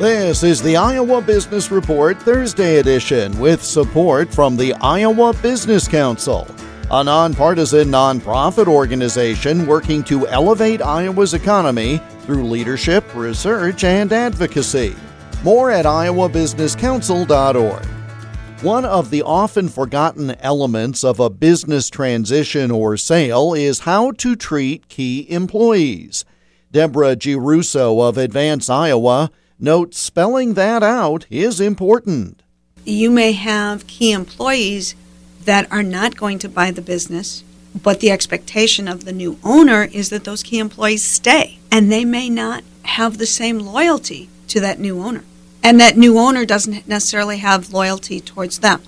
This is the Iowa Business Report Thursday edition with support from the Iowa Business Council, a nonpartisan nonprofit organization working to elevate Iowa's economy through leadership, research, and advocacy. More at iowabusinesscouncil.org. One of the often forgotten elements of a business transition or sale is how to treat key employees. Deborah Girusso of Advance Iowa notes spelling that out is important. You may have key employees that are not going to buy the business, but the expectation of the new owner is that those key employees stay, and they may not have the same loyalty to that new owner. And that new owner doesn't necessarily have loyalty towards them.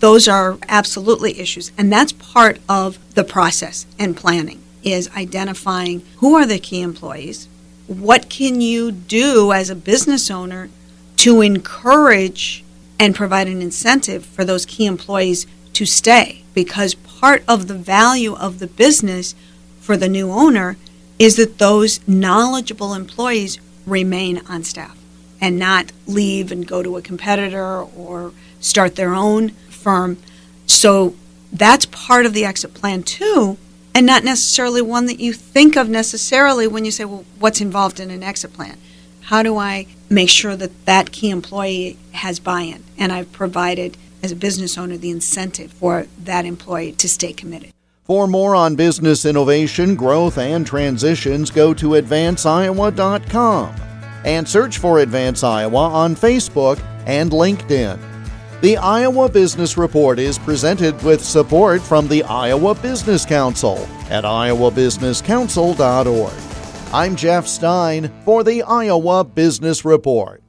Those are absolutely issues, and that's part of the process and planning is identifying who are the key employees, what can you do as a business owner to encourage and provide an incentive for those key employees to stay? Because part of the value of the business for the new owner is that those knowledgeable employees remain on staff and not leave and go to a competitor or start their own firm. So that's part of the exit plan, too and not necessarily one that you think of necessarily when you say, well, what's involved in an exit plan? How do I make sure that that key employee has buy in? And I've provided, as a business owner, the incentive for that employee to stay committed. For more on business innovation, growth, and transitions, go to advanceiowa.com and search for Advance Iowa on Facebook and LinkedIn. The Iowa Business Report is presented with support from the Iowa Business Council at iowabusinesscouncil.org. I'm Jeff Stein for the Iowa Business Report.